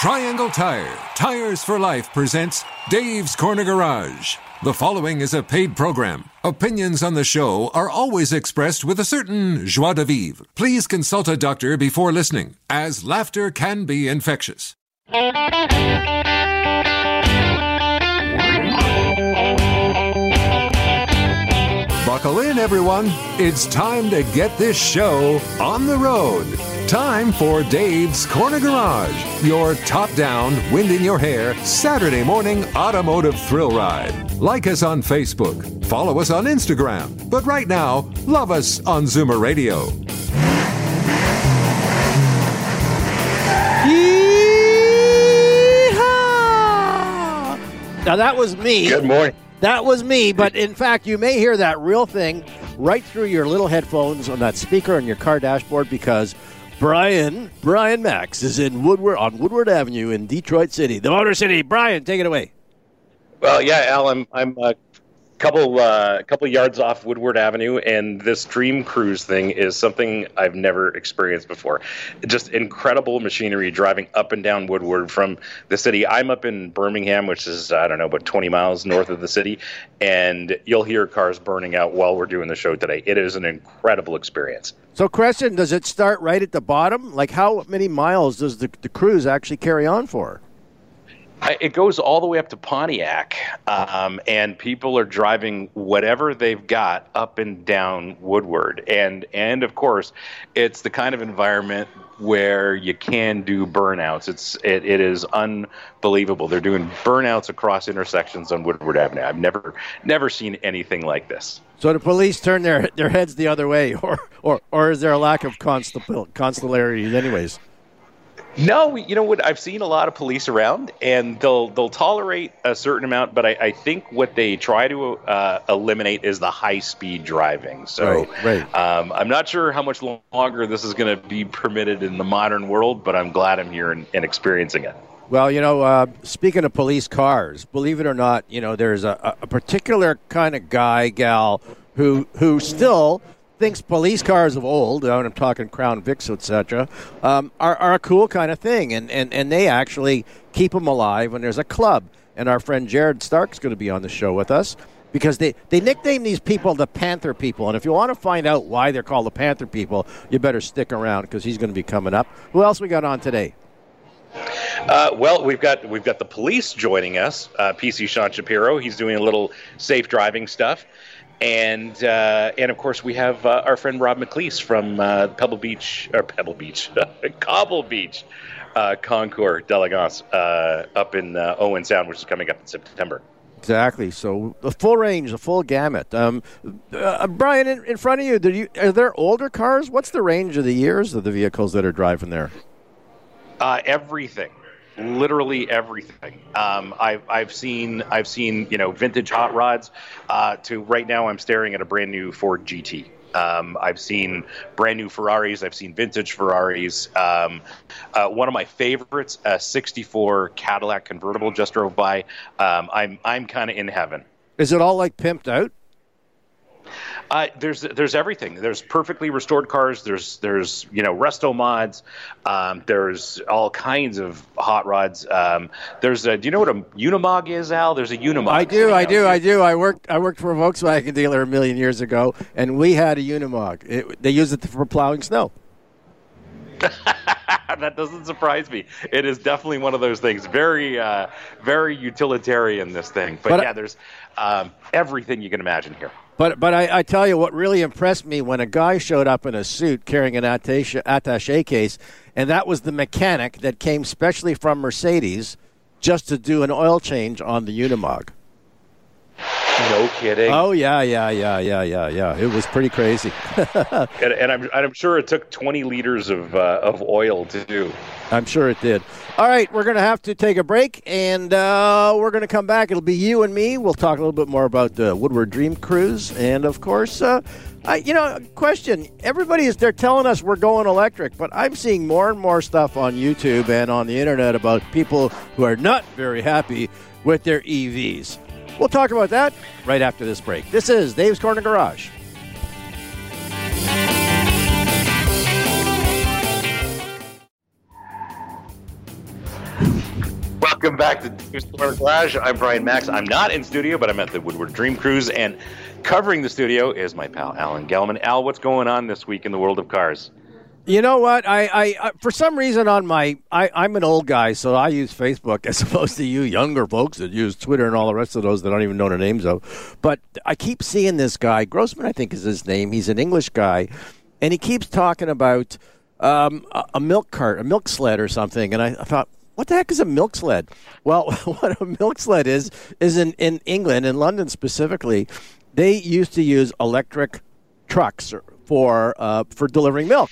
Triangle Tire, Tires for Life presents Dave's Corner Garage. The following is a paid program. Opinions on the show are always expressed with a certain joie de vivre. Please consult a doctor before listening, as laughter can be infectious. Buckle in, everyone. It's time to get this show on the road. Time for Dave's Corner Garage, your top down, wind in your hair, Saturday morning automotive thrill ride. Like us on Facebook, follow us on Instagram, but right now, love us on Zoomer Radio. Yeehaw! Now that was me. Good morning. That was me, but in fact, you may hear that real thing right through your little headphones on that speaker on your car dashboard because Brian, Brian Max is in Woodward on Woodward Avenue in Detroit City, the Motor City. Brian, take it away. Well, yeah, Al, I'm I'm a couple uh, couple yards off Woodward Avenue, and this Dream Cruise thing is something I've never experienced before. Just incredible machinery driving up and down Woodward from the city. I'm up in Birmingham, which is I don't know, about 20 miles north of the city, and you'll hear cars burning out while we're doing the show today. It is an incredible experience. So, question: Does it start right at the bottom? Like, how many miles does the, the cruise actually carry on for? It goes all the way up to Pontiac, um, and people are driving whatever they've got up and down Woodward, and and of course, it's the kind of environment where you can do burnouts. It's it, it is unbelievable. They're doing burnouts across intersections on Woodward Avenue. I've never never seen anything like this. So the police turn their their heads the other way, or or, or is there a lack of constable constellarities, anyways? No, you know what? I've seen a lot of police around, and they'll they'll tolerate a certain amount, but I, I think what they try to uh, eliminate is the high speed driving. So, Right, right. Um, I'm not sure how much longer this is going to be permitted in the modern world, but I'm glad I'm here and, and experiencing it. Well, you know, uh, speaking of police cars, believe it or not, you know, there's a, a particular kind of guy, gal, who who still thinks police cars of old, and I'm talking Crown Vics, etc., um, are, are a cool kind of thing, and, and, and they actually keep them alive when there's a club. And our friend Jared Stark's going to be on the show with us because they, they nickname these people the Panther people. And if you want to find out why they're called the Panther people, you better stick around because he's going to be coming up. Who else we got on today? Uh, well, we've got we've got the police joining us. Uh, PC Sean Shapiro, he's doing a little safe driving stuff, and uh, and of course we have uh, our friend Rob McLeese from uh, Pebble Beach or Pebble Beach, Cobble Beach, uh, Concours d'Elegance uh, up in uh, Owen Sound, which is coming up in September. Exactly. So the full range, the full gamut. Um, uh, Brian, in, in front of you, did you, are there older cars? What's the range of the years of the vehicles that are driving there? Uh, everything, literally everything. Um, I've I've seen I've seen you know vintage hot rods. Uh, to right now, I'm staring at a brand new Ford GT. Um, I've seen brand new Ferraris. I've seen vintage Ferraris. Um, uh, one of my favorites, a '64 Cadillac convertible, just drove by. Um, I'm I'm kind of in heaven. Is it all like pimped out? Uh, there's there's everything. There's perfectly restored cars. There's there's you know resto mods. Um, there's all kinds of hot rods. Um, there's a, do you know what a Unimog is, Al? There's a Unimog. I do, I do. I do. I worked, I worked for a Volkswagen dealer a million years ago, and we had a Unimog. It, they used it for plowing snow. that doesn't surprise me. It is definitely one of those things. Very uh, very utilitarian. This thing, but, But yeah, there's um, everything you can imagine here. But but I, I tell you what really impressed me when a guy showed up in a suit carrying an attache, attache case, and that was the mechanic that came specially from Mercedes just to do an oil change on the Unimog. No kidding. Oh yeah, yeah, yeah, yeah, yeah, yeah. It was pretty crazy. and, and, I'm, and I'm sure it took 20 liters of uh, of oil to do. I'm sure it did. All right, we're going to have to take a break, and uh, we're going to come back. It'll be you and me. We'll talk a little bit more about the Woodward Dream Cruise, and of course, uh, I, you know, question. Everybody is they're telling us we're going electric, but I'm seeing more and more stuff on YouTube and on the internet about people who are not very happy with their EVs. We'll talk about that right after this break. This is Dave's Corner Garage. Welcome back to Dave's Corner Garage. I'm Brian Max. I'm not in studio, but I'm at the Woodward Dream Cruise, and covering the studio is my pal Alan Gelman. Al, what's going on this week in the world of cars? You know what? I, I, I, for some reason on my I, I'm an old guy, so I use Facebook as opposed to you younger folks that use Twitter and all the rest of those that I don't even know the names of. But I keep seeing this guy Grossman, I think is his name. He's an English guy, and he keeps talking about um, a, a milk cart, a milk sled, or something. And I, I thought, what the heck is a milk sled? Well, what a milk sled is is in, in England, in London specifically, they used to use electric trucks for uh, for delivering milk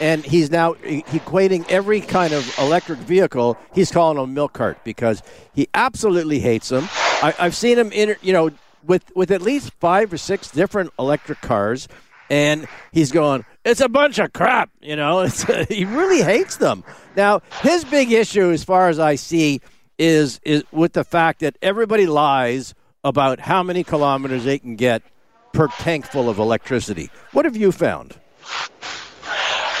and he's now equating every kind of electric vehicle. He's calling them milk cart because he absolutely hates them. I, have seen him in, you know, with with at least five or six different electric cars, and he's going, "It's a bunch of crap," you know. he really hates them. Now, his big issue, as far as I see, is is with the fact that everybody lies about how many kilometers they can get per tank full of electricity. What have you found?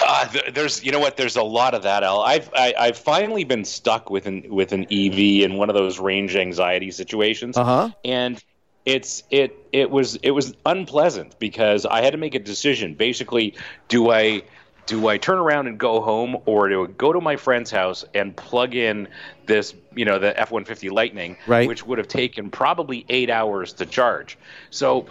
Uh, there's, you know what? There's a lot of that. Al, I've I, have i have finally been stuck with an with an EV in one of those range anxiety situations, uh-huh. and it's it it was it was unpleasant because I had to make a decision. Basically, do I do I turn around and go home, or do I go to my friend's house and plug in this, you know, the F one fifty Lightning, right. which would have taken probably eight hours to charge. So,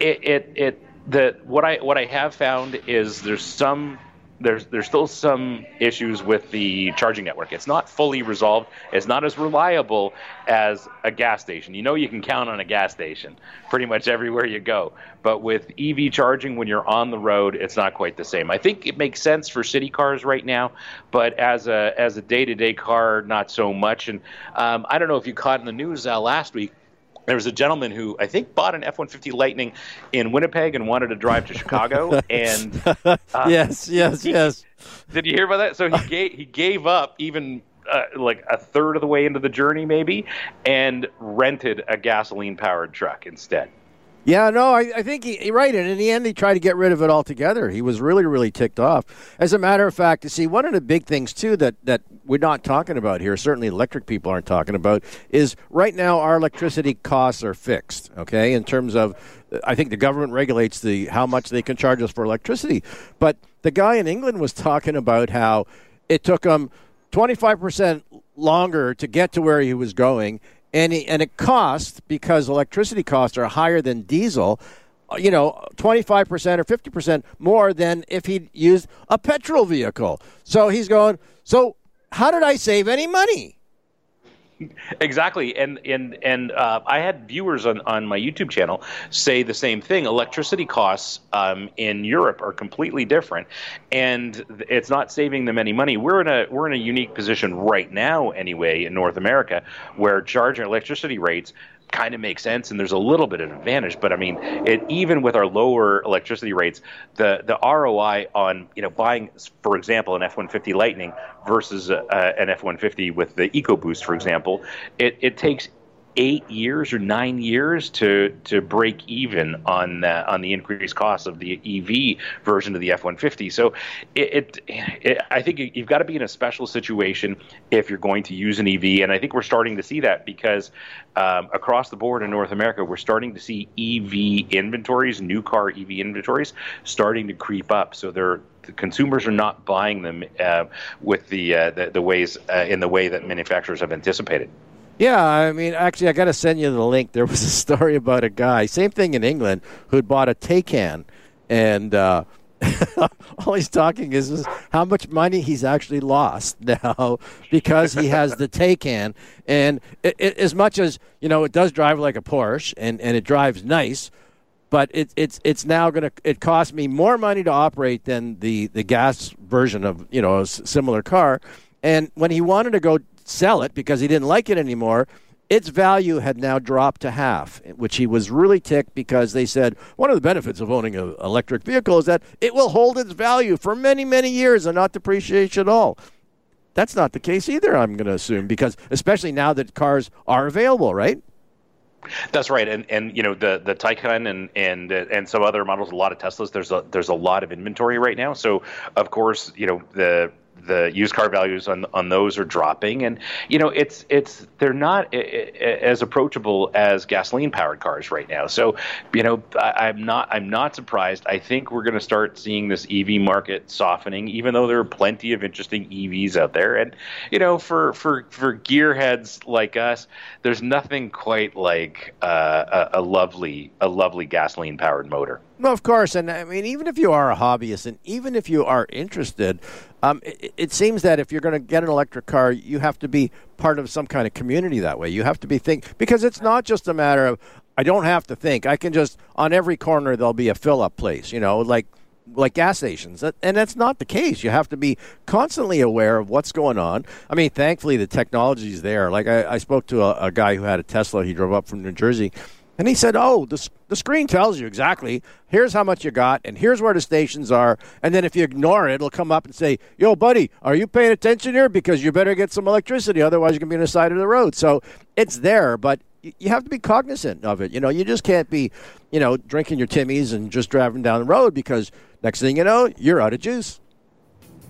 it it it the what I what I have found is there's some there's there's still some issues with the charging network. It's not fully resolved. It's not as reliable as a gas station. You know you can count on a gas station pretty much everywhere you go. But with EV charging when you're on the road, it's not quite the same. I think it makes sense for city cars right now, but as a as a day-to-day car, not so much. And um, I don't know if you caught in the news uh, last week there was a gentleman who I think bought an F one fifty Lightning in Winnipeg and wanted to drive to Chicago. and uh, yes, yes, he, yes. Did you hear about that? So he gave he gave up even uh, like a third of the way into the journey, maybe, and rented a gasoline powered truck instead. Yeah, no, I, I think he, right. And in the end, he tried to get rid of it altogether. He was really, really ticked off. As a matter of fact, you see, one of the big things too that that we're not talking about here, certainly electric people aren't talking about, is right now our electricity costs are fixed. Okay, in terms of, uh, I think the government regulates the how much they can charge us for electricity. But the guy in England was talking about how it took him twenty five percent longer to get to where he was going and it, and it costs because electricity costs are higher than diesel. Uh, you know, twenty five percent or fifty percent more than if he'd used a petrol vehicle. So he's going. So how did I save any money? Exactly, and and and uh, I had viewers on, on my YouTube channel say the same thing. Electricity costs um, in Europe are completely different, and it's not saving them any money. We're in a we're in a unique position right now, anyway, in North America, where charging electricity rates kind of makes sense and there's a little bit of advantage but i mean it even with our lower electricity rates the the roi on you know buying for example an f-150 lightning versus uh, an f-150 with the ecoboost for example it, it takes eight years or nine years to to break even on on the increased cost of the EV version of the F-150. So it, it, it I think you've got to be in a special situation if you're going to use an EV, and I think we're starting to see that because um, across the board in North America, we're starting to see EV inventories, new car EV inventories, starting to creep up. So they're the consumers are not buying them uh, with the, uh, the, the ways uh, in the way that manufacturers have anticipated. Yeah, I mean, actually, I got to send you the link. There was a story about a guy, same thing in England, who'd bought a Taycan, and uh, all he's talking is, is how much money he's actually lost now because he has the Taycan. And it, it, as much as you know, it does drive like a Porsche and, and it drives nice, but it, it's it's now going to it costs me more money to operate than the the gas version of you know a similar car. And when he wanted to go sell it because he didn't like it anymore, its value had now dropped to half, which he was really ticked because they said one of the benefits of owning an electric vehicle is that it will hold its value for many, many years and not depreciate at all. That's not the case either, I'm going to assume, because especially now that cars are available, right? That's right, and and you know the the Taycan and and uh, and some other models, a lot of Teslas. There's a there's a lot of inventory right now. So of course, you know the the used car values on on those are dropping, and you know it's it's they're not as approachable as gasoline powered cars right now. So you know I, am not I'm not surprised. I think we're going to start seeing this EV market softening, even though there are plenty of interesting EVs out there. And you know for for for gearheads like us, there's nothing quite like uh, a, a lovely a lovely gasoline powered motor. Well, of course, and I mean, even if you are a hobbyist, and even if you are interested, um, it, it, seems that if you're going to get an electric car, you have to be part of some kind of community that way. You have to be think because it's not just a matter of I don't have to think. I can just on every corner there'll be a fill up place. You know, like like gas stations, and that's not the case. You have to be constantly aware of what's going on. I mean, thankfully the technology is there. Like I, I spoke to a, a guy who had a Tesla. He drove up from New Jersey and he said, "Oh, the the screen tells you exactly. Here's how much you got, and here's where the stations are. And then if you ignore it, it'll come up and say, "Yo, buddy, are you paying attention here? Because you better get some electricity, otherwise you're gonna be on the side of the road." So it's there, but you have to be cognizant of it. You know, you just can't be, you know, drinking your Timmies and just driving down the road because next thing you know, you're out of juice.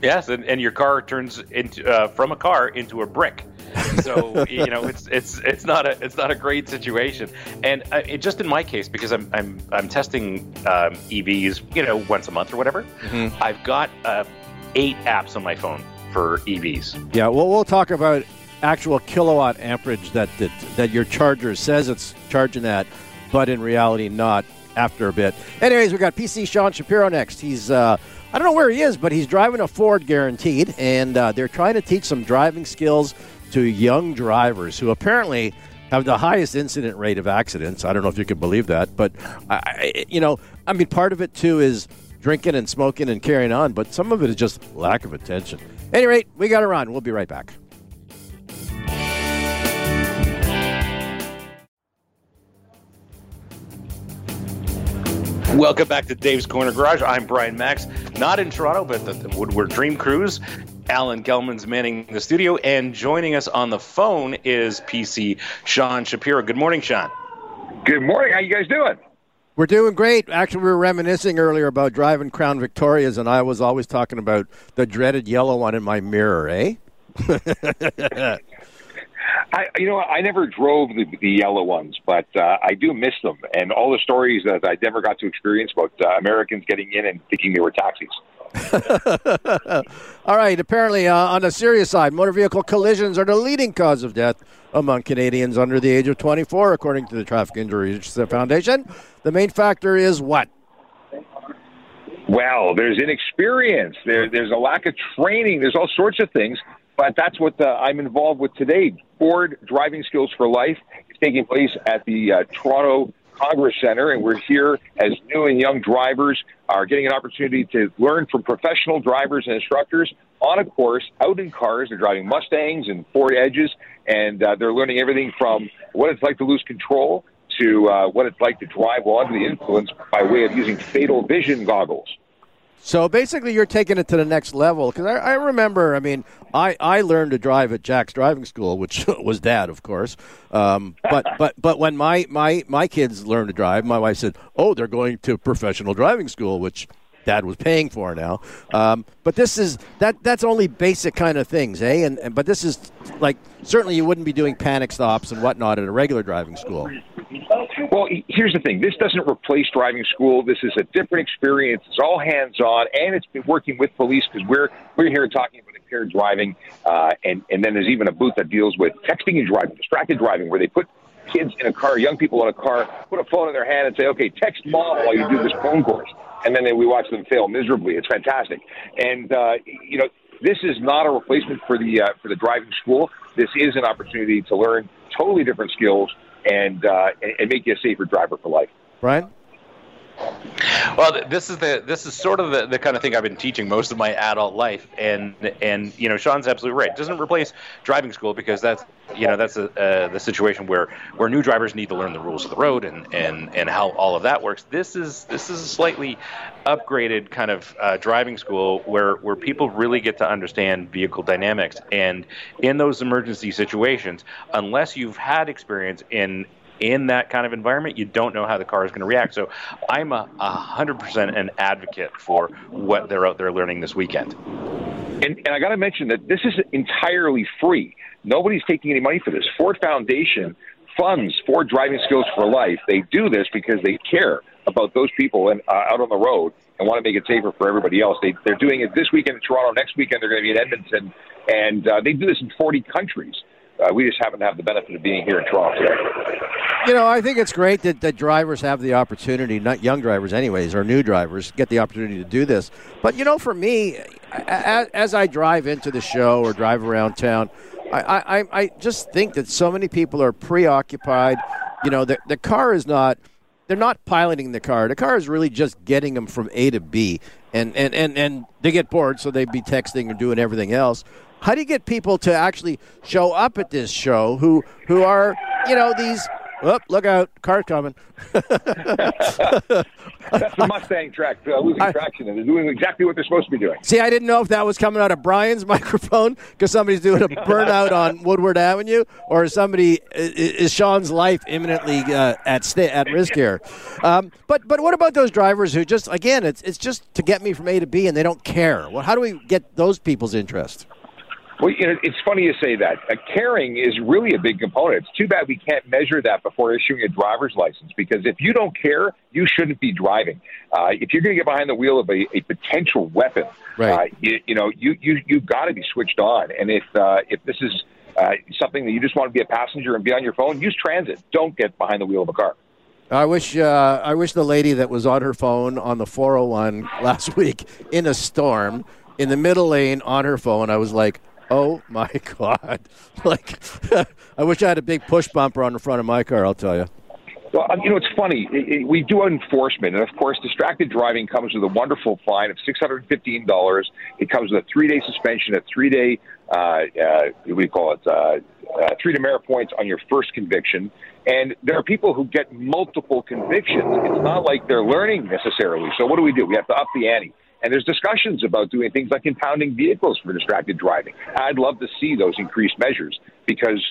Yes, and, and your car turns into uh, from a car into a brick. So you know it's it's it's not a it's not a great situation. And uh, it, just in my case, because I'm I'm I'm testing um, EVs, you know, once a month or whatever. Mm-hmm. I've got uh, eight apps on my phone for EVs. Yeah, well, we'll talk about actual kilowatt amperage that that, that your charger says it's charging at, but in reality not. After a bit. Anyways, we got PC Sean Shapiro next. He's uh, I don't know where he is, but he's driving a Ford guaranteed, and uh, they're trying to teach some driving skills to young drivers who apparently have the highest incident rate of accidents. I don't know if you can believe that, but I, you know, I mean, part of it too is drinking and smoking and carrying on, but some of it is just lack of attention. At any rate, we got to run. We'll be right back. Welcome back to Dave's Corner Garage. I'm Brian Max, not in Toronto, but the Woodward Dream Cruise. Alan Gelman's manning the studio, and joining us on the phone is PC Sean Shapiro. Good morning, Sean. Good morning. How you guys doing? We're doing great. Actually, we were reminiscing earlier about driving Crown Victorias, and I was always talking about the dreaded yellow one in my mirror, eh? I, you know, I never drove the, the yellow ones, but uh, I do miss them, and all the stories that I never got to experience about uh, Americans getting in and thinking they were taxis. all right. Apparently, uh, on the serious side, motor vehicle collisions are the leading cause of death among Canadians under the age of 24, according to the Traffic Injuries Foundation. The main factor is what? Well, there's inexperience. There, there's a lack of training. There's all sorts of things. But that's what uh, I'm involved with today. Ford Driving Skills for Life is taking place at the uh, Toronto Congress Center, and we're here as new and young drivers are getting an opportunity to learn from professional drivers and instructors on a course out in cars. They're driving Mustangs and Ford Edges, and uh, they're learning everything from what it's like to lose control to uh, what it's like to drive while under the influence by way of using fatal vision goggles. So basically, you're taking it to the next level. Because I, I, remember, I mean, I, I learned to drive at Jack's driving school, which was dad, of course. Um, but but but when my, my my kids learned to drive, my wife said, "Oh, they're going to professional driving school," which dad was paying for now. Um, but this is that that's only basic kind of things, eh? And, and but this is like certainly you wouldn't be doing panic stops and whatnot at a regular driving school. Well, here's the thing. This doesn't replace driving school. This is a different experience. It's all hands on, and it's been working with police because we're we're here talking about impaired driving, uh, and and then there's even a booth that deals with texting and driving, distracted driving, where they put kids in a car, young people in a car, put a phone in their hand and say, "Okay, text mom while you do this phone course." And then we watch them fail miserably. It's fantastic, and uh, you know this is not a replacement for the uh, for the driving school. This is an opportunity to learn totally different skills and uh, and make you a safer driver for life. Brian. Well, this is the this is sort of the, the kind of thing I've been teaching most of my adult life, and and you know Sean's absolutely right. It doesn't replace driving school because that's you know that's a, uh, the situation where where new drivers need to learn the rules of the road and and and how all of that works. This is this is a slightly upgraded kind of uh, driving school where where people really get to understand vehicle dynamics, and in those emergency situations, unless you've had experience in in that kind of environment, you don't know how the car is going to react. So I'm a, a 100% an advocate for what they're out there learning this weekend. And, and I got to mention that this is entirely free. Nobody's taking any money for this. Ford Foundation funds Ford Driving Skills for Life. They do this because they care about those people and, uh, out on the road and want to make it safer for everybody else. They, they're doing it this weekend in Toronto. Next weekend, they're going to be in Edmonton. And uh, they do this in 40 countries. Uh, we just happen to have the benefit of being here in Toronto today. You know, I think it's great that, that drivers have the opportunity, not young drivers, anyways, or new drivers, get the opportunity to do this. But, you know, for me, as, as I drive into the show or drive around town, I, I, I just think that so many people are preoccupied. You know, the, the car is not, they're not piloting the car. The car is really just getting them from A to B. And, and, and, and they get bored, so they'd be texting and doing everything else. How do you get people to actually show up at this show who who are you know these Oh, look out! Car coming. That's the Mustang track uh, losing I, traction, and they're doing exactly what they're supposed to be doing. See, I didn't know if that was coming out of Brian's microphone because somebody's doing a burnout on Woodward Avenue, or somebody is Sean's life imminently uh, at sta- at risk here. Um, but but what about those drivers who just again, it's it's just to get me from A to B, and they don't care. Well, how do we get those people's interest? Well, you know, it's funny you say that. Uh, caring is really a big component. It's too bad we can't measure that before issuing a driver's license because if you don't care, you shouldn't be driving. Uh, if you're going to get behind the wheel of a, a potential weapon, right. uh, you, you know, you you you've got to be switched on. And if uh, if this is uh, something that you just want to be a passenger and be on your phone, use transit. Don't get behind the wheel of a car. I wish uh, I wish the lady that was on her phone on the 401 last week in a storm in the middle lane on her phone. I was like, Oh my God! Like, I wish I had a big push bumper on the front of my car. I'll tell you. Well, you know, it's funny. We do enforcement, and of course, distracted driving comes with a wonderful fine of six hundred fifteen dollars. It comes with a three-day suspension, a three-day, uh, uh, call it, uh, uh, three demerit points on your first conviction. And there are people who get multiple convictions. It's not like they're learning necessarily. So what do we do? We have to up the ante. And there's discussions about doing things like impounding vehicles for distracted driving. I'd love to see those increased measures because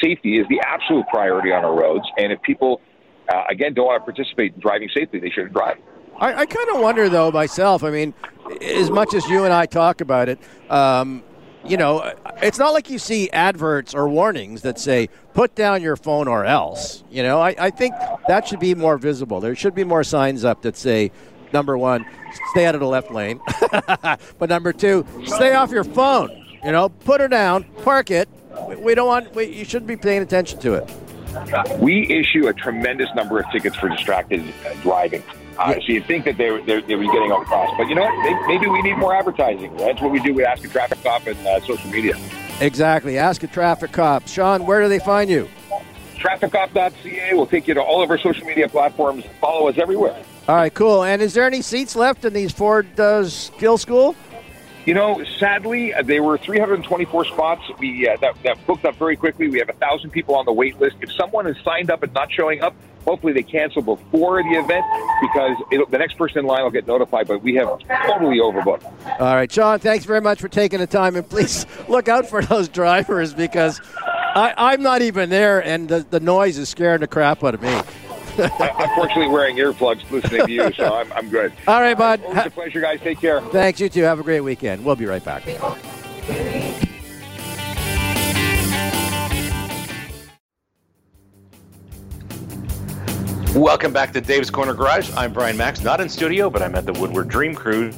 safety is the absolute priority on our roads. And if people, uh, again, don't want to participate in driving safely, they shouldn't drive. I, I kind of wonder, though, myself. I mean, as much as you and I talk about it, um, you know, it's not like you see adverts or warnings that say, put down your phone or else. You know, I, I think that should be more visible. There should be more signs up that say, number one, stay out of the left lane. but number two, stay off your phone. You know, put her down, park it. We don't want. We, you shouldn't be paying attention to it. We issue a tremendous number of tickets for distracted driving. Uh, so you think that they they they were getting across, but you know what? Maybe we need more advertising. That's what we do with Ask a Traffic Cop and uh, social media. Exactly. Ask a Traffic Cop. Sean, where do they find you? TrafficCop.ca will take you to all of our social media platforms. Follow us everywhere. All right, cool. And is there any seats left in these Ford uh, Skill School? You know, sadly, uh, there were 324 spots. We uh, that, that booked up very quickly. We have a thousand people on the wait list. If someone is signed up and not showing up, hopefully they cancel before the event because the next person in line will get notified. But we have totally overbooked. All right, Sean. Thanks very much for taking the time, and please look out for those drivers because I, am not even there, and the, the noise is scaring the crap out of me. I'm fortunately wearing earplugs listening to you, so I'm, I'm good. All right, bud. Always a pleasure, guys. Take care. Thanks. You too. Have a great weekend. We'll be right back. Welcome back to Dave's Corner Garage. I'm Brian Max, not in studio, but I'm at the Woodward Dream Cruise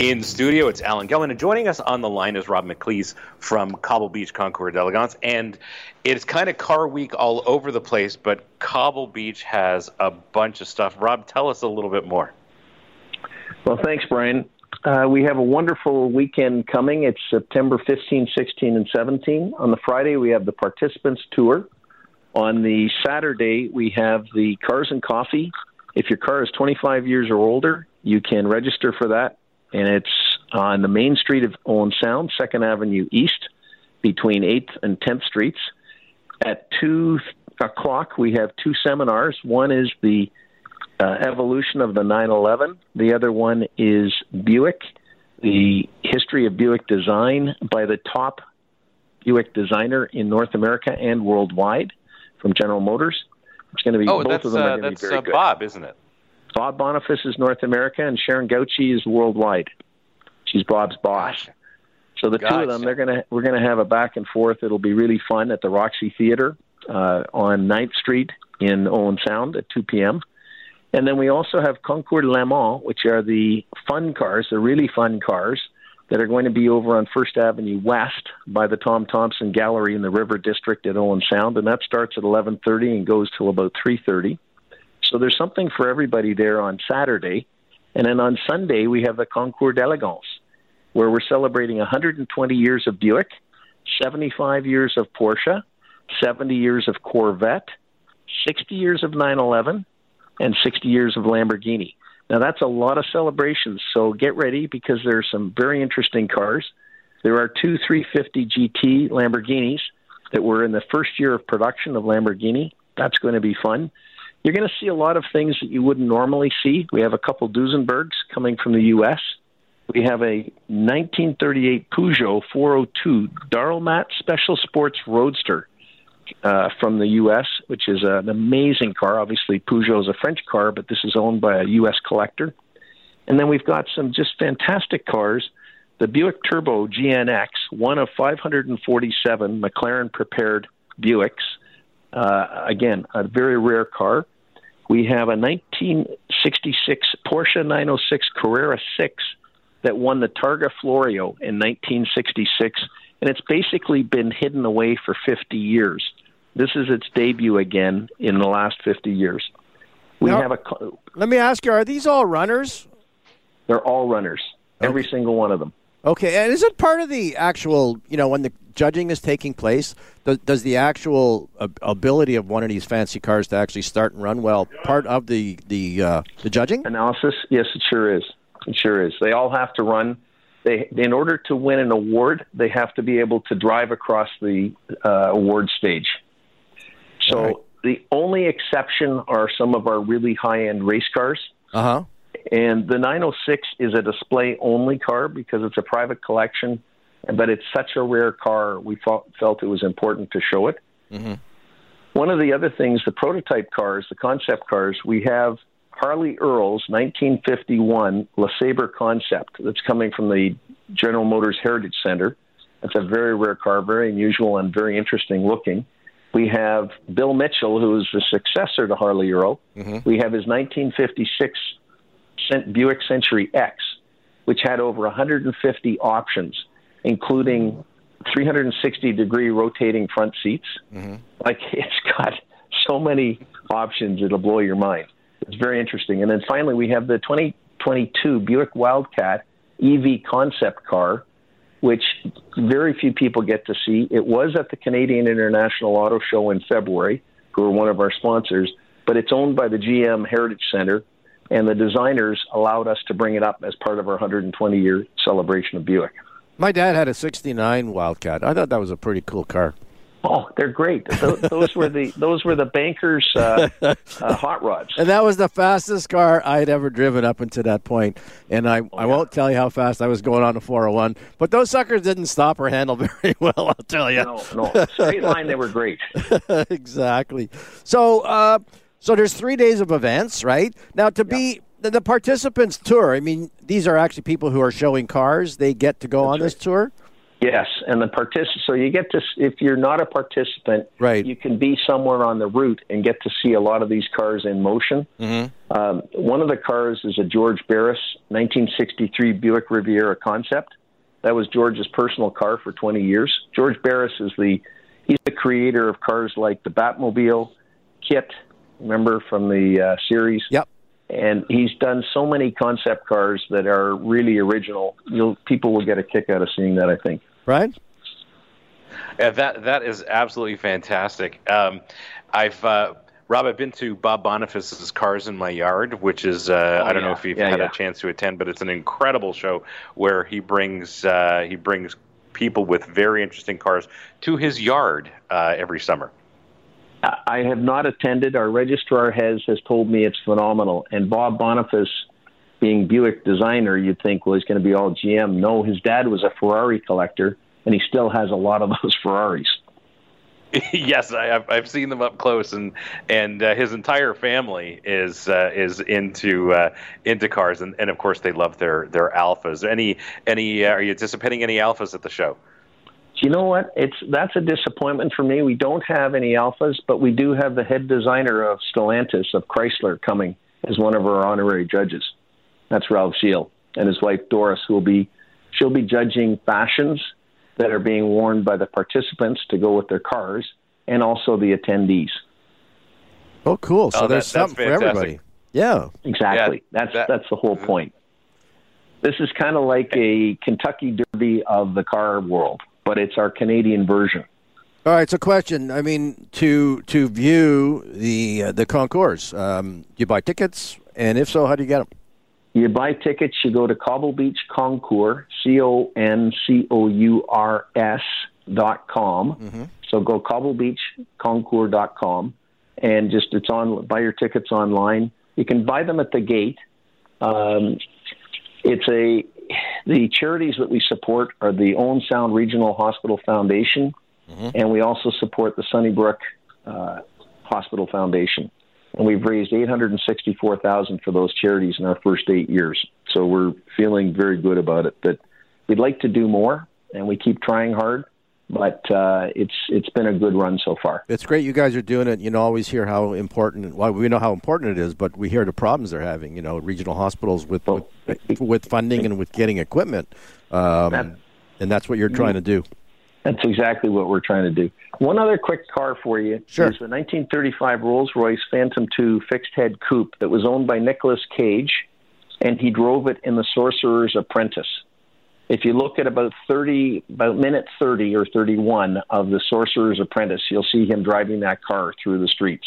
in studio. It's Alan Gelman, and joining us on the line is Rob McLeese from Cobble Beach Concours d'Elegance. And it's kind of car week all over the place, but Cobble Beach has a bunch of stuff. Rob, tell us a little bit more. Well, thanks, Brian. Uh, we have a wonderful weekend coming. It's September 15, 16, and 17. On the Friday, we have the participants tour. On the Saturday, we have the Cars and Coffee. If your car is 25 years or older, you can register for that. And it's on the main street of Owen Sound, 2nd Avenue East, between 8th and 10th Streets. At 2 o'clock, we have two seminars. One is the uh, evolution of the 911. The other one is Buick, the history of Buick design by the top Buick designer in North America and worldwide from General Motors. It's going to be Oh, both of them are uh, to be that's very uh, good. Bob, isn't it? Bob Boniface is North America, and Sharon Gauci is worldwide. She's Bob's boss. So the two of them, they're gonna we're gonna have a back and forth. It'll be really fun at the Roxy Theater uh, on 9th Street in Owen Sound at 2 p.m. And then we also have Concours Le Mans, which are the fun cars, the really fun cars that are going to be over on First Avenue West by the Tom Thomson Gallery in the River District at Owen Sound, and that starts at 11:30 and goes till about 3:30. So there's something for everybody there on Saturday. And then on Sunday, we have the Concours d'Elegance, where we're celebrating 120 years of Buick, 75 years of Porsche, 70 years of Corvette, 60 years of 911, and 60 years of Lamborghini. Now, that's a lot of celebrations, so get ready because there are some very interesting cars. There are two 350 GT Lamborghinis that were in the first year of production of Lamborghini. That's going to be fun. You're going to see a lot of things that you wouldn't normally see. We have a couple Duesenbergs coming from the U.S. We have a 1938 Peugeot 402 Darl'mat Special Sports Roadster uh, from the U.S., which is an amazing car. Obviously, Peugeot is a French car, but this is owned by a U.S. collector. And then we've got some just fantastic cars. The Buick Turbo GNX, one of 547 McLaren prepared Buicks. Uh, again, a very rare car. We have a 1966 Porsche 906 Carrera 6 that won the Targa Florio in 1966, and it's basically been hidden away for 50 years. This is its debut again in the last 50 years. We Now- have a. Let me ask you: Are these all runners? They're all runners, every single one of them. Okay, and is it part of the actual, you know, when the judging is taking place, does, does the actual uh, ability of one of these fancy cars to actually start and run well part of the the uh, the judging? analysis? Yes, it sure is. It sure is. They all have to run. They, in order to win an award, they have to be able to drive across the uh, award stage. So Right. the only exception are some of our really high-end race cars. Uh huh. And the 906 is a display only car because it's a private collection, but it's such a rare car, we felt, felt it was important to show it. Mm-hmm. One of the other things, the prototype cars, the concept cars, we have Harley Earl's 1951 LeSabre concept that's coming from the General Motors Heritage Center. It's a very rare car, very unusual and very interesting looking. We have Bill Mitchell, who is the successor to Harley Earl. Mm-hmm. We have his 1956 Buick Century X, which had over 150 options, including 360 degree rotating front seats. Mm-hmm. Like it's got so many options, it'll blow your mind. It's very interesting. And then finally, we have the 2022 Buick Wildcat EV concept car, which very few people get to see. It was at the Canadian International Auto Show in February, who are one of our sponsors, but it's owned by the GM Heritage Center, and the designers allowed us to bring it up as part of our 120 year celebration of Buick. My dad had a '69 Wildcat. I thought that was a pretty cool car. Oh, they're great. Those, those were the those were the bankers' uh, uh, hot rods. And that was the fastest car I had ever driven up until that point. And I, I won't tell you how fast I was going on the 401, but those suckers didn't stop or handle very well, I'll tell you. No, no, straight line. They were great. exactly. So, uh, so there's three days of events, right? Now, to be the, the participants tour. I mean, these are actually people who are showing cars. They get to go on this tour. Yes, and the partic- So you get to, if you're not a participant, Right. you can be somewhere on the route and get to see a lot of these cars in motion. Mm-hmm. Um, one of the cars is a George Barris 1963 Buick Riviera concept. That was George's personal car for 20 years. George Barris is the he's the creator of cars like the Batmobile, KITT, remember from the uh, series, Yep. And he's done so many concept cars that are really original. You'll people will get a kick out of seeing that. I think. Right? Yeah, that that is absolutely fantastic. Um, I've uh, Rob, I've been to Bob Boniface's Cars in My Yard, which is uh, Oh, I don't yeah. know if you've Yeah, had yeah. a chance to attend, but it's an incredible show where he brings uh, he brings people with very interesting cars to his yard uh, every summer. I have not attended. Our registrar has has told me it's phenomenal. And Bob Boniface, being Buick designer, you'd think well he's going to be all GM. No, his dad was a Ferrari collector, and he still has a lot of those Ferraris. yes, I, I've I've seen them up close, and and uh, his entire family is uh, is into uh, into cars, and, and of course they love their their Alfas. Any any uh, are you anticipating any Alfas at the show? Do you know what? It's that's a disappointment for me. We don't have any Alfas, but we do have the head designer of Stellantis of Chrysler coming as one of our honorary judges. That's Ralph Gilles and his wife Doris, who will be she'll be judging fashions that are being worn by the participants to go with their cars and also the attendees. Oh, cool. So Oh, there's that- something for everybody. Yeah. Exactly. Yeah, that's that- that's the whole mm-hmm. point. This is kind of like a Kentucky Derby of the car world, but it's our Canadian version. All right. So, question. I mean, to to view the uh, the concours, um, do you buy tickets? And if so, how do you get them? You buy tickets, you go to Cobble Beach Concours, C O N C O U R S dot com. So go Cobble Beach Concours dot com and just it's on buy your tickets online. You can buy them at the gate. Um, it's a the charities that we support are the Owen Sound Regional Hospital Foundation, and we also support the Sunnybrook uh, Hospital Foundation and we've raised eight hundred and sixty-four thousand for those charities in our first eight years. So we're feeling very good about it. But we'd like to do more, and we keep trying hard. But uh, it's it's been a good run so far. It's great you guys are doing it. You know, always hear how important. Well, we know how important it is, but we hear the problems they're having. You know, regional hospitals with Well, with, with funding and with getting equipment, um, That- and that's what you're trying to do. That's exactly what we're trying to do. One other quick car for you Sure. is the 1935 Rolls-Royce Phantom II fixed-head coupe that was owned by Nicolas Cage, and he drove it in The Sorcerer's Apprentice. If you look at about 30, about minute 30 or 31 of The Sorcerer's Apprentice, you'll see him driving that car through the streets.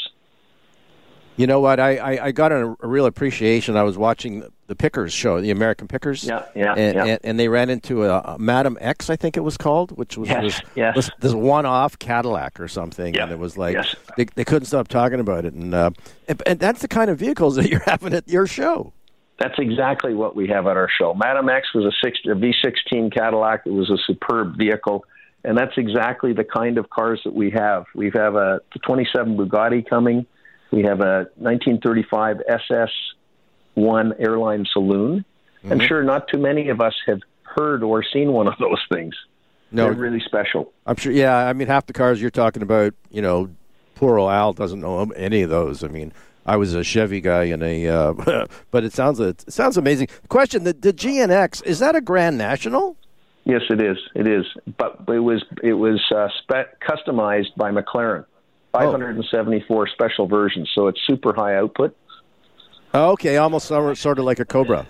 You know what? I, I, I got a, a real appreciation. I was watching the Pickers show, the American Pickers. Yeah, yeah, and, yeah. And, and they ran into a, a Madam X, I think it was called, which was Yes, this, yes. this, this one-off Cadillac or something. Yeah, And it was like yes. they, they couldn't stop talking about it. And, uh, and and that's the kind of vehicles that you're having at your show. That's exactly what we have at our show. Madam X was a, six, a V16 Cadillac. It was a superb vehicle, and that's exactly the kind of cars that we have. We have a 27 Bugatti coming. We have a 1935 SS1 airline saloon. I'm mm-hmm. sure not too many of us have heard or seen one of those things. No, They're really special. I'm sure. Yeah, I mean, half the cars you're talking about, you know, poor old Al doesn't know any of those. I mean, I was a Chevy guy in a, uh, but it sounds it sounds amazing. Question: The, the GNX is that a Grand National? Yes, it is. It is. But it was it was uh, spe- customized by McLaren. 574 special versions, so it's super high output. Okay, almost sort of like a Cobra.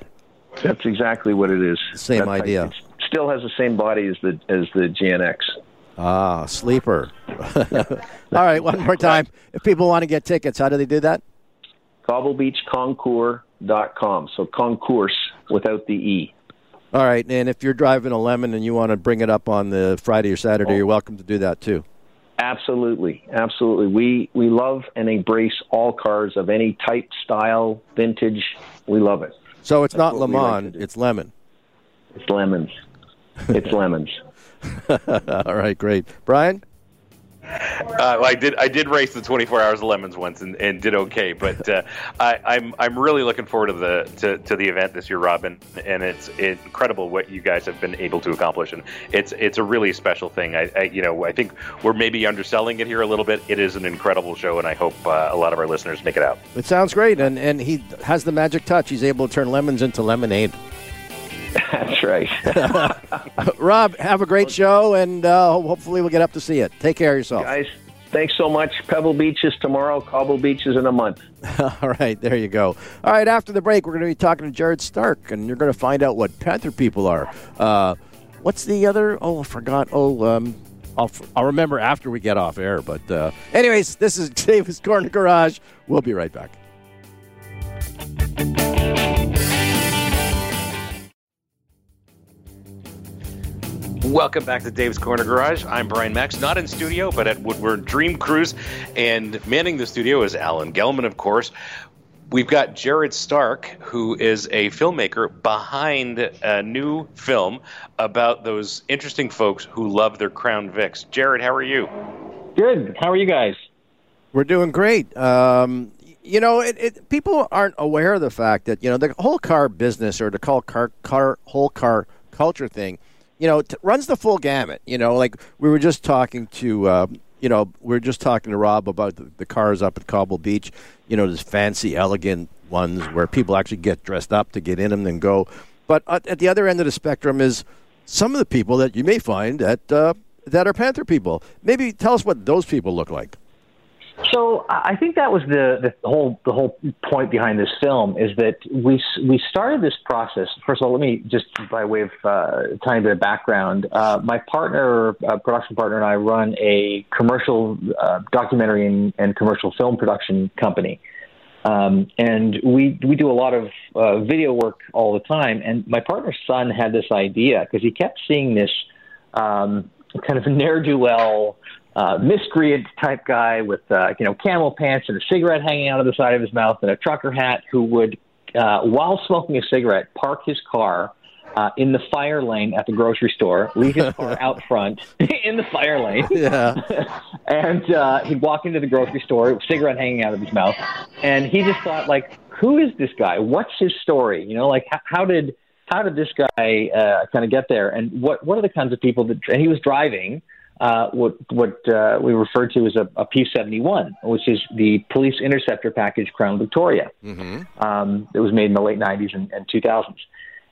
That's exactly what it is. Same That's idea. It still has the same body as the as the GNX. Ah, sleeper. All right, one more time. If people want to get tickets, how do they do that? CobbleBeachConcours.com. So concourse without the e. All right, and if you're driving a lemon and you want to bring it up on the Friday or Saturday, Oh. you're welcome to do that too. Absolutely, absolutely. We we love and embrace all cars of any type, style, vintage. We love it. So it's not Le we like Mans, it's lemon. It's lemons. It's lemons. All right, great. Brian? Uh, I did. I did race the 24 hours of lemons once and, and did okay, but uh, I, I'm I'm really looking forward to the to, to the event this year, Robin. And it's incredible what you guys have been able to accomplish, and it's it's a really special thing. I, I you know I think we're maybe underselling it here a little bit. It is an incredible show, and I hope uh, a lot of our listeners make it out. It sounds great, and, and he has the magic touch. He's able to turn lemons into lemonade. That's right. Rob, have a great show, and uh, hopefully we'll get up to see it. Take care of yourself. Guys, Thanks so much. Pebble Beach is tomorrow. Cobble Beach is in a month. All right, there you go. All right, after the break, we're going to be talking to Jared Stark, and you're going to find out what Panther people are. Uh, what's the other? Oh, I forgot. Oh, um, I'll, I'll remember after we get off air. But, uh, anyways, this is Dave's Corner Garage. We'll be right back. Welcome back to Dave's Corner Garage. I'm Brian Max, not in studio, but at Woodward Dream Cruise. And manning the studio is Alan Gelman, of course. We've got Jared Stark, who is a filmmaker behind a new film about those interesting folks who love their Crown Vics. Jared, how are you? Good. How are you guys? We're doing great. Um, you know, it, it, people aren't aware of the fact that you know the whole car business or the call car car whole car culture thing you know, t- runs the full gamut. You know, like we were just talking to, uh, you know, we are just talking to Rob about the, the, cars up at Cobble Beach. You know, these fancy, elegant ones where people actually get dressed up to get in them and go. But at the other end of the spectrum is some of the people that you may find that uh, that are Panther people. Maybe tell us what those people look like. So I think that was the, the whole the whole point behind this film is that we we started this process. First of all, let me just by way of uh, tiny bit of background. Uh, my partner, uh, production partner, and I run a commercial uh, documentary and, and, commercial film production company, um, and we we do a lot of uh, video work all the time. And my partner's son had this idea because he kept seeing this um, kind of ne'er do well uh, miscreant type guy with uh, you know camel pants and a cigarette hanging out of the side of his mouth and a trucker hat who would, uh, while smoking a cigarette, park his car uh, in the fire lane at the grocery store, leave his car out front in the fire lane, yeah. and uh, he'd walk into the grocery store, cigarette hanging out of his mouth, and he just thought like, who is this guy? What's his story? You know, like how, how did how did this guy uh, kind of get there, and what what are the kinds of people that and he was driving uh, what what uh, we refer to as a, a P71, which is the Police Interceptor Package Crown Victoria. Mm-hmm. Um, it was made in the late 90s and, and 2000s.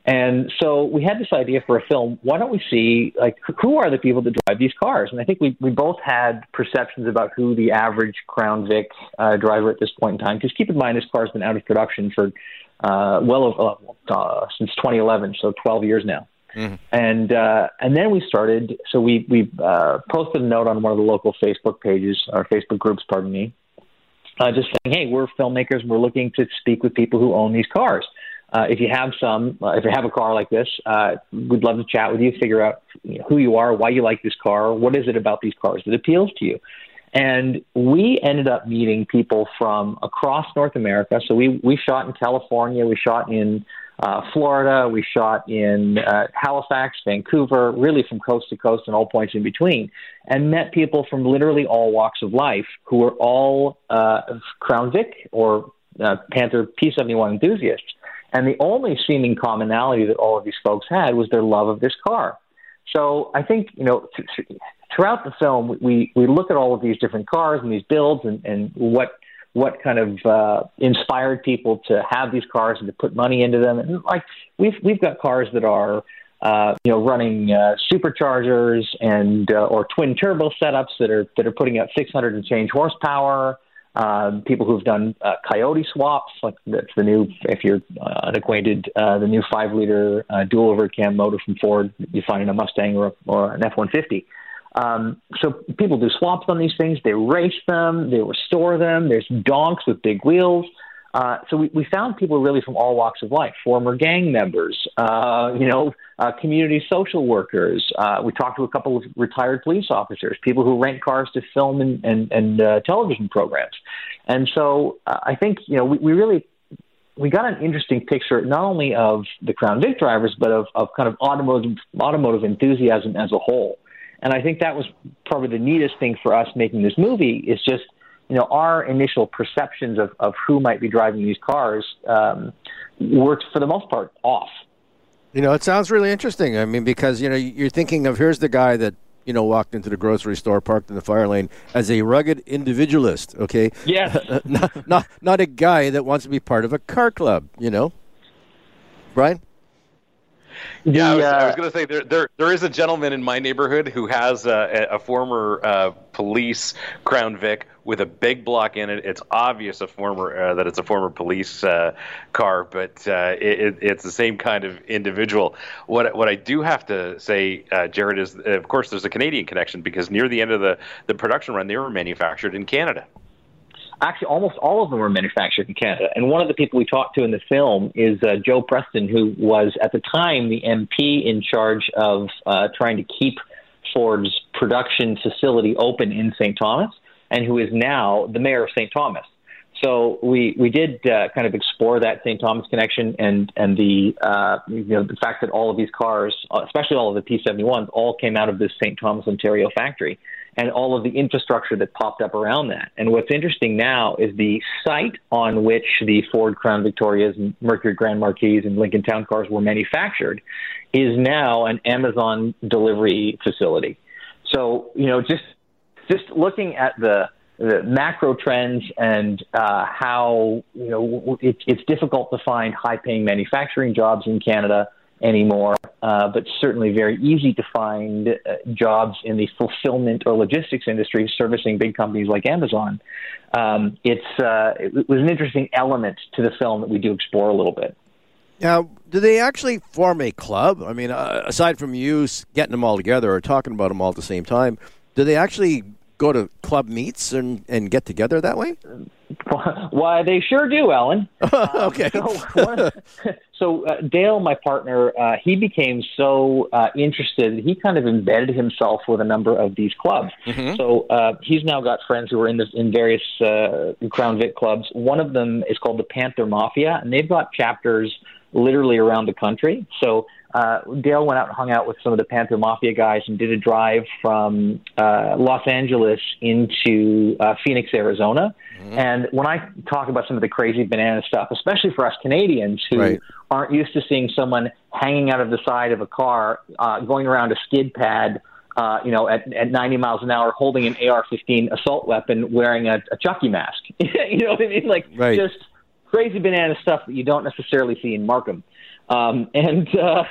And so we had this idea for a film. Why don't we see like who are the people that drive these cars? And I think we we both had perceptions about who the average Crown Vic uh, driver at this point in time. Because keep in mind, this car's been out of production for uh, well uh, since 2011, so 12 years now. Mm-hmm. And uh, and then we started. So we we uh, posted a note on one of the local Facebook pages, or Facebook groups, pardon me, uh, just saying, hey, we're filmmakers. We're looking to speak with people who own these cars. Uh, if you have some, uh, if you have a car like this, uh, we'd love to chat with you, figure out you know, who you are, why you like this car, what is it about these cars that appeals to you. And we ended up meeting people from across North America. So we we shot in California, we shot in uh, Florida. We shot in uh, Halifax, Vancouver, really from coast to coast and all points in between, and met people from literally all walks of life who were all uh, Crown Vic or uh, Panther P71 enthusiasts. And the only seeming commonality that all of these folks had was their love of this car. So I think, you know, th- th- throughout the film, we, we look at all of these different cars and these builds and, and what what kind of uh, inspired people to have these cars and to put money into them. And like we've we've got cars that are uh, you know running uh, superchargers and uh, or twin turbo setups that are that are putting out 600 and change horsepower. Um, people who've done uh, coyote swaps, like that's the new, if you're uh, unacquainted, uh, the new five liter uh, dual overhead cam motor from Ford you find in a Mustang or, or an F 150. Um, so people do swaps on these things. They race them. They restore them. There's donks with big wheels. Uh, so we, we found people really from all walks of life, former gang members, uh, you know, uh, community social workers. Uh, we talked to a couple of retired police officers, people who rent cars to film and, and, and uh, television programs. And so uh, I think, you know, we, we really we got an interesting picture not only of the Crown Vic drivers, but of, of kind of automotive automotive enthusiasm as a whole. And I think that was probably the neatest thing for us making this movie is just, you know, our initial perceptions of, of who might be driving these cars um, were, for the most part, off. You know, it sounds really interesting. I mean, because, you know, you're thinking of here's the guy that, you know, walked into the grocery store, parked in the fire lane as a rugged individualist, okay? Yes. not, not, not a guy that wants to be part of a car club, you know? Brian? Yeah, I was, I uh, was going to say there, there there is a gentleman in my neighborhood who has a, a former uh, police Crown Vic with a big block in it. It's obvious a former uh, that it's a former police uh, car, but uh, it, it, it's the same kind of individual. What what I do have to say, uh, Jared, is of course there's a Canadian connection because near the end of the the production run, they were manufactured in Canada. Actually almost all of them were manufactured in Canada. And one of the people we talked to in the film is uh, Joe Preston, who was at the time the MP in charge of uh, trying to keep Ford's production facility open in St. Thomas, and who is now the mayor of St. Thomas. So we we did uh, kind of explore that St. Thomas connection and and the uh, you know the fact that all of these cars, uh, especially all of the P71s, all came out of this St. Thomas, Ontario factory, and all of the infrastructure that popped up around that. And what's interesting now is the site on which the Ford Crown Victorias, Mercury Grand Marquis, and Lincoln Town cars were manufactured is now an Amazon delivery facility. So you know just just looking at the the macro trends and uh, how you know it, it's difficult to find high-paying manufacturing jobs in Canada anymore, uh, but certainly very easy to find uh, jobs in the fulfillment or logistics industry servicing big companies like Amazon. Um, it's uh, it was an interesting element to the film that we do explore a little bit. Now, do they actually form a club? I mean, uh, aside from you getting them all together or talking about them all at the same time, do they actually go to club meets and, and get together that way? Why they sure do, Alan. okay. So, one, so uh, Dale, my partner, uh, he became so uh, interested. He kind of embedded himself with a number of these clubs. So uh, he's now got friends who are in this in various uh, Crown Vic clubs. One of them is called the Panther Mafia, and they've got chapters literally around the country. So uh, Dale went out and hung out with some of the Panther Mafia guys and did a drive from uh, Los Angeles into uh, Phoenix, Arizona. And when I talk about some of the crazy banana stuff, especially for us Canadians who Right. aren't used to seeing someone hanging out of the side of a car, uh, going around a skid pad, uh, you know, at, at 90 miles an hour, holding an AR-15 assault weapon, wearing a, a Chucky mask. you know what I mean? Like Right. just crazy banana stuff that you don't necessarily see in Markham. Um, and uh,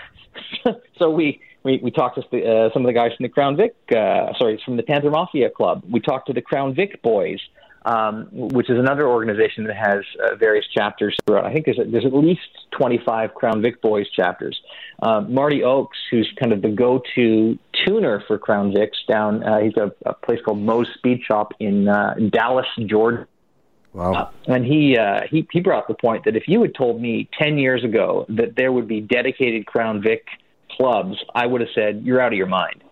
so we, we we talked to uh, some of the guys from the Crown Vic, uh, sorry, from the Panther Mafia Club. We talked to the Crown Vic Boys, um, which is another organization that has uh, various chapters throughout. I think there's there's at least 25 Crown Vic Boys chapters. Um, Marty Oakes, who's kind of the go-to tuner for Crown Vics down, uh, he's a, a place called Moe's Speed Shop in uh, Dallas, Georgia. Wow. And he, uh, he he brought the point that if you had told me ten years ago that there would be dedicated Crown Vic clubs, I would have said you're out of your mind.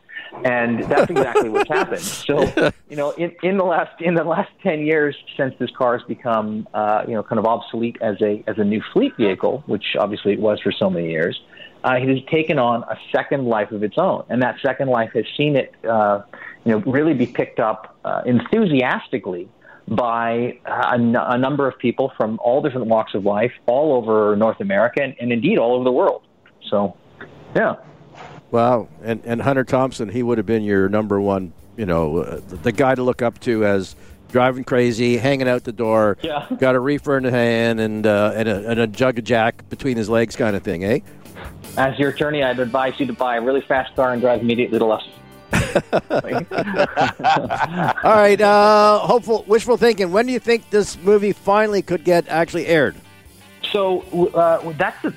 And that's exactly what's happened. So, you know, in, in the last in the last ten years since this car has become, uh, you know, kind of obsolete as a as a new fleet vehicle, which obviously it was for so many years, uh, it has taken on a second life of its own, and that second life has seen it, uh, you know, really be picked up uh, enthusiastically by a, n- a number of people from all different walks of life, all over North America, and, and indeed all over the world. So, yeah. Wow. And, and Hunter Thompson, he would have been your number one, you know, uh, the, the guy to look up to as driving crazy, hanging out the door, Yeah. got a reefer in the hand and, uh, and, a, and a jug of jack between his legs kind of thing, eh? As your attorney, I'd advise you to buy a really fast car and drive immediately to Los. All right. Uh, hopeful, wishful thinking. When do you think this movie finally could get actually aired? So uh, that's the,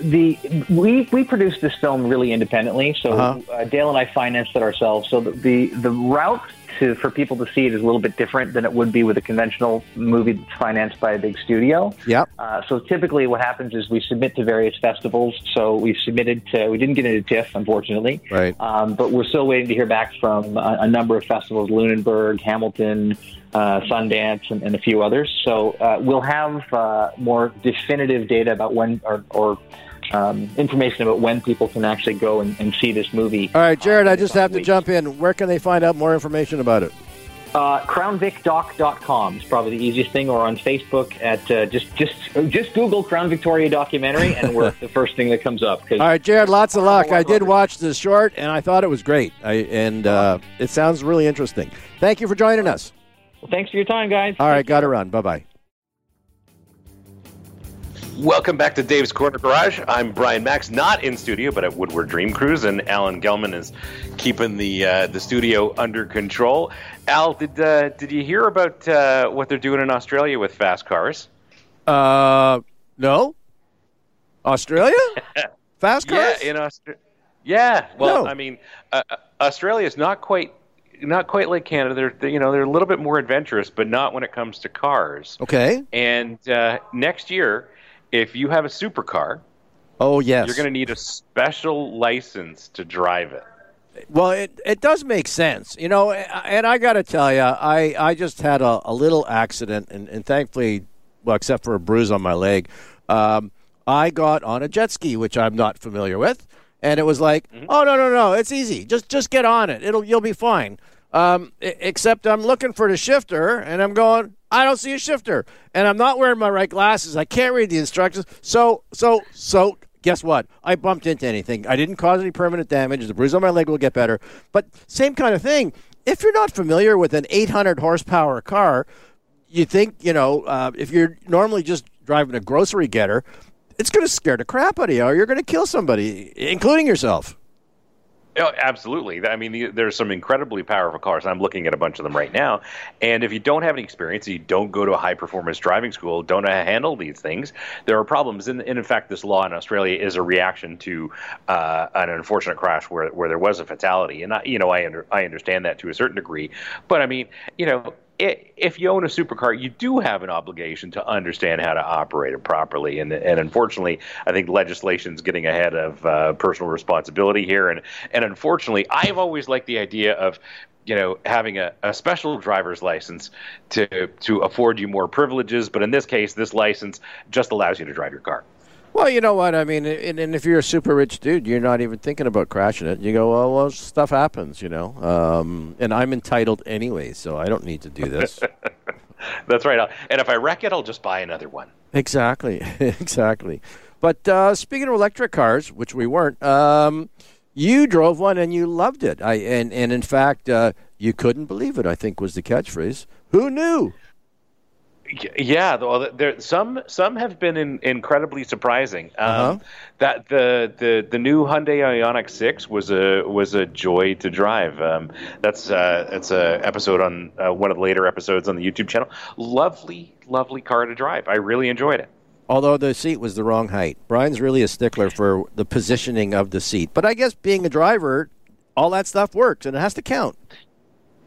the we we produced this film really independently. So Uh-huh. uh, Dale and I financed it ourselves. So the, the the route to for people to see it is a little bit different than it would be with a conventional movie that's financed by a big studio. Yep. Uh, so typically, what happens is we submit to various festivals. So we submitted to we didn't get into TIFF, unfortunately. Right. Um, but we're still waiting to hear back from a, a number of festivals: Lunenburg, Hamilton, uh, Sundance, and, and a few others. So uh, we'll have uh, more definitive data about when or. or um, information about when people can actually go and, and see this movie. All right, Jared, uh, I just have to jump in. Where can they find out more information about it? uh, crownvicdoc.com is probably the easiest thing, or on Facebook at uh, just just just Google Crown Victoria documentary, and we're the first thing that comes up. All right, Jared, lots of luck. I did watch the short, and I thought it was great. I, and uh, it sounds really interesting. Thank you for joining us. well, thanks for your time, guys. All right, got to run. Bye bye. Welcome back to Dave's Corner Garage. I'm Brian Max, not in studio, but at Woodward Dream Cruise, and Alan Gelman is keeping the uh, the studio under control. Al, did uh, did you hear about uh, what they're doing in Australia with fast cars? Uh, no. Australia? Fast cars? Yeah, in Australia. Yeah, well, No. I mean, uh, Australia is not quite not quite like Canada. They're, they you know they're a little bit more adventurous, but not when it comes to cars. Okay. And uh, next year, if you have a supercar, Oh yes. you're going to need a special license to drive it. Well, it, it does make sense, you know. And I got to tell you, I, I just had a, a little accident, and, and thankfully, well, except for a bruise on my leg, um, I got on a jet ski, which I'm not familiar with, and it was like, oh no no no, it's easy, just just get on it, it'll you'll be fine. Um, except I'm looking for the shifter, and I'm going, I don't see a shifter, and I'm not wearing my right glasses. I can't read the instructions. So so so guess what? I bumped into anything. I didn't cause any permanent damage. The bruise on my leg will get better. But same kind of thing. If you're not familiar with an 800 horsepower car, you think, you know, uh, if you're normally just driving a grocery getter, it's going to scare the crap out of you or you're going to kill somebody, including yourself. Oh, absolutely. I mean, the- there's some incredibly powerful cars. I'm looking at a bunch of them right now. And if you don't have any experience, you don't go to a high performance driving school, don't know how to handle these things, there are problems. And, in fact, this law in Australia is a reaction to uh, an unfortunate crash where, where there was a fatality. And I, you know, I under, I understand that to a certain degree. But I mean, you know, if you own a supercar, you do have an obligation to understand how to operate it properly. And, and unfortunately, I think legislation is getting ahead of uh, personal responsibility here. And, and unfortunately, I've always liked the idea of you know having a, a special driver's license to to afford you more privileges. But in this case, this license just allows you to drive your car. Well, you know what? I mean, and, and if you're a super rich dude, you're not even thinking about crashing it. You go, well, well stuff happens, you know. Um, and I'm entitled anyway, so I don't need to do this. That's right. And if I wreck it, I'll just buy another one. exactly, exactly. But uh, speaking of electric cars, which we weren't, um, you drove one and you loved it. I and and in fact, uh, you couldn't believe it. I think was the catchphrase. Who knew? Yeah, well, there some some have been in, incredibly surprising. Um, Uh-huh. That the, the the new Hyundai Ioniq Six was a was a joy to drive. Um, that's uh, that's a episode on uh, one of the later episodes on the YouTube channel. Lovely, lovely car to drive. I really enjoyed it. Although the seat was the wrong height. Brian's really a stickler for the positioning of the seat. But I guess being a driver, all that stuff works and it has to count.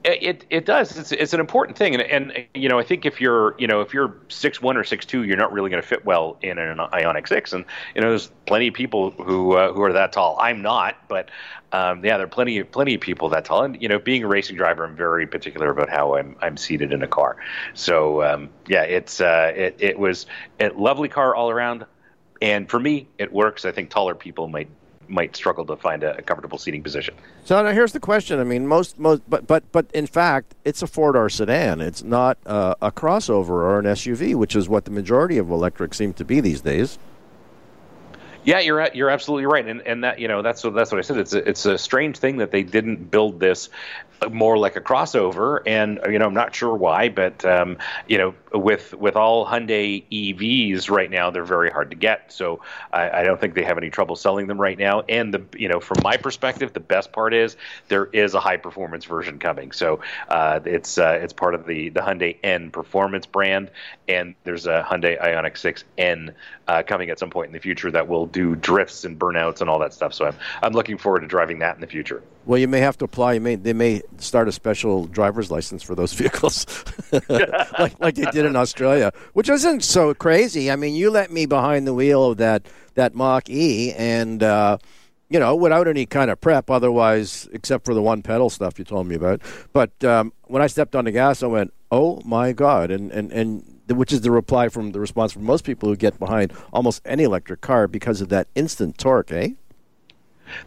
It, it does. It's it's an important thing, and and you know I think if you're you know if you're six one or six two, you're not really going to fit well in an Ioniq six, and you know there's plenty of people who uh, who are that tall. I'm not, but um, yeah, there are plenty of plenty of people that tall, and you know being a racing driver, I'm very particular about how I'm I'm seated in a car. So um, yeah, it's uh, it it was a lovely car all around, and for me it works. I think taller people might might struggle to find a, a comfortable seating position. So now here's the question. I mean, most most, but but but in fact, it's a four door sedan. It's not uh, a crossover or an SUV, which is what the majority of electric seem to be these days. Yeah, you're you're absolutely right, and and that you know that's what that's what I said. It's a, it's a strange thing that they didn't build this more like a crossover, and you know I'm not sure why, but um, you know with with all Hyundai EVs right now, they're very hard to get. So I, I don't think they have any trouble selling them right now. And the you know from my perspective, the best part is there is a high performance version coming. So uh, it's uh, it's part of the the Hyundai N performance brand, and there's a Hyundai Ioniq 6 N uh, coming at some point in the future that will do drifts and burnouts and all that stuff. So I'm I'm looking forward to driving that in the future. Well, you may have to apply. You may they may start a special driver's license for those vehicles, like like they did in Australia, which isn't so crazy. I mean, you let me behind the wheel of that that Mach E, and uh, you know, without any kind of prep, otherwise, except for the one pedal stuff you told me about. But um, when I stepped on the gas, I went, "Oh my god!" And and and which is the reply from the response from most people who get behind almost any electric car because of that instant torque, eh?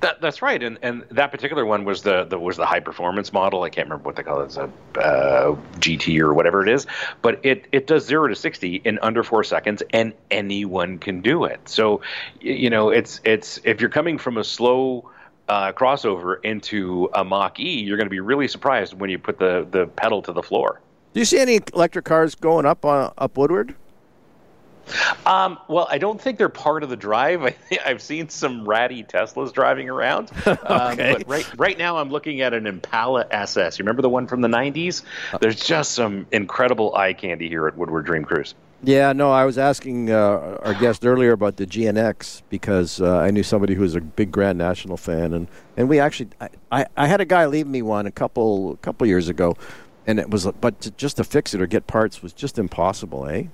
That, that's right, and and that particular one was the, the was the high performance model. I can't remember what they call it, it's a uh, GT or whatever it is, but it it does zero to sixty in under four seconds, and anyone can do it. So, you know, it's it's if you're coming from a slow uh, crossover into a Mach E, you're going to be really surprised when you put the the pedal to the floor. Do you see any electric cars going up uh, up Woodward? Um, well, I don't think they're part of the drive. I, have seen some ratty Teslas driving around. Um, okay. but right, right now, I'm looking at an Impala SS. You remember the one from the 90s? There's just some incredible eye candy here at Woodward Dream Cruise. Yeah, no, I was asking uh, our guest earlier about the GNX because uh, I knew somebody who was a big Grand National fan, and, and we actually, I, I, I had a guy leave me one a couple a couple years ago, and it was, but to, just to fix it or get parts was just impossible, eh?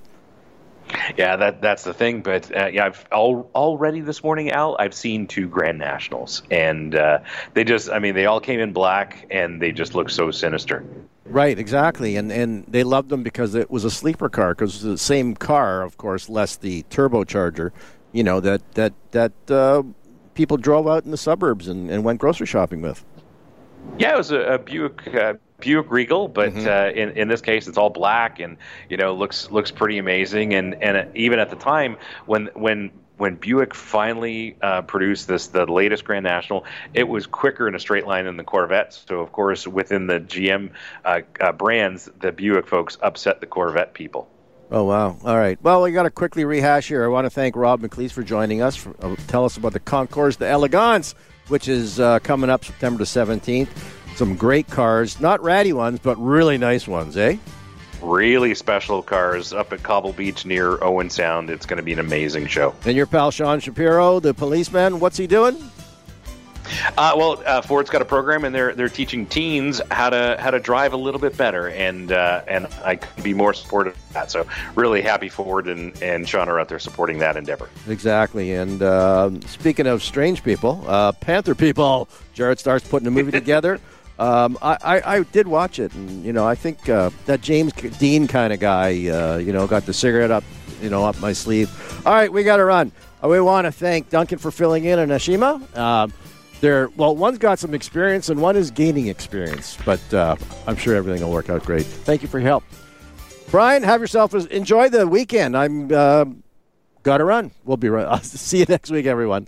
Yeah, that that's the thing. But uh, yeah, I've all, already this morning, Al. I've seen two Grand Nationals, and uh, they just, I mean, they all came in black, and they just look so sinister. Right, exactly, and and they loved them because it was a sleeper car because the same car, of course, less the turbocharger. You know that that that uh, people drove out in the suburbs and, and went grocery shopping with. Yeah, it was a, a Buick uh, Buick Regal, but mm-hmm. uh, in in this case, it's all black and you know looks looks pretty amazing. And and even at the time when when when Buick finally uh, produced this, the latest Grand National, it was quicker in a straight line than the Corvette. So, of course, within the GM uh, uh, brands, the Buick folks upset the Corvette people. Oh wow! All right. Well, we got to quickly rehash here. I want to thank Rob McLeese for joining us. For, uh, tell us about the Concours d'Elegance, which is uh, coming up September the seventeenth. Some great cars, not ratty ones, but really nice ones, eh? Really special cars up at Cobble Beach near Owen Sound. It's going to be an amazing show. And your pal Sean Shapiro, the policeman, what's he doing? Uh, well, uh, Ford's got a program, and they're they're teaching teens how to how to drive a little bit better, and uh, and I could be more supportive of that. So really happy Ford and, and Sean are out there supporting that endeavor. Exactly. And uh, speaking of strange people, uh, Panther people, Jared starts putting a movie together. Um, I, I, I, did watch it, and you know, I think uh, that James Dean kind of guy, uh, you know, got the cigarette up, you know, up my sleeve. All right, we got to run. Uh, we want to thank Duncan for filling in and Ashima. Um, they're well, one's got some experience and one is gaining experience, but uh, I'm sure everything will work out great. Thank you for your help, Brian. Have yourself enjoy the weekend. I'm uh, got to run. We'll be right. I'll see you next week, everyone.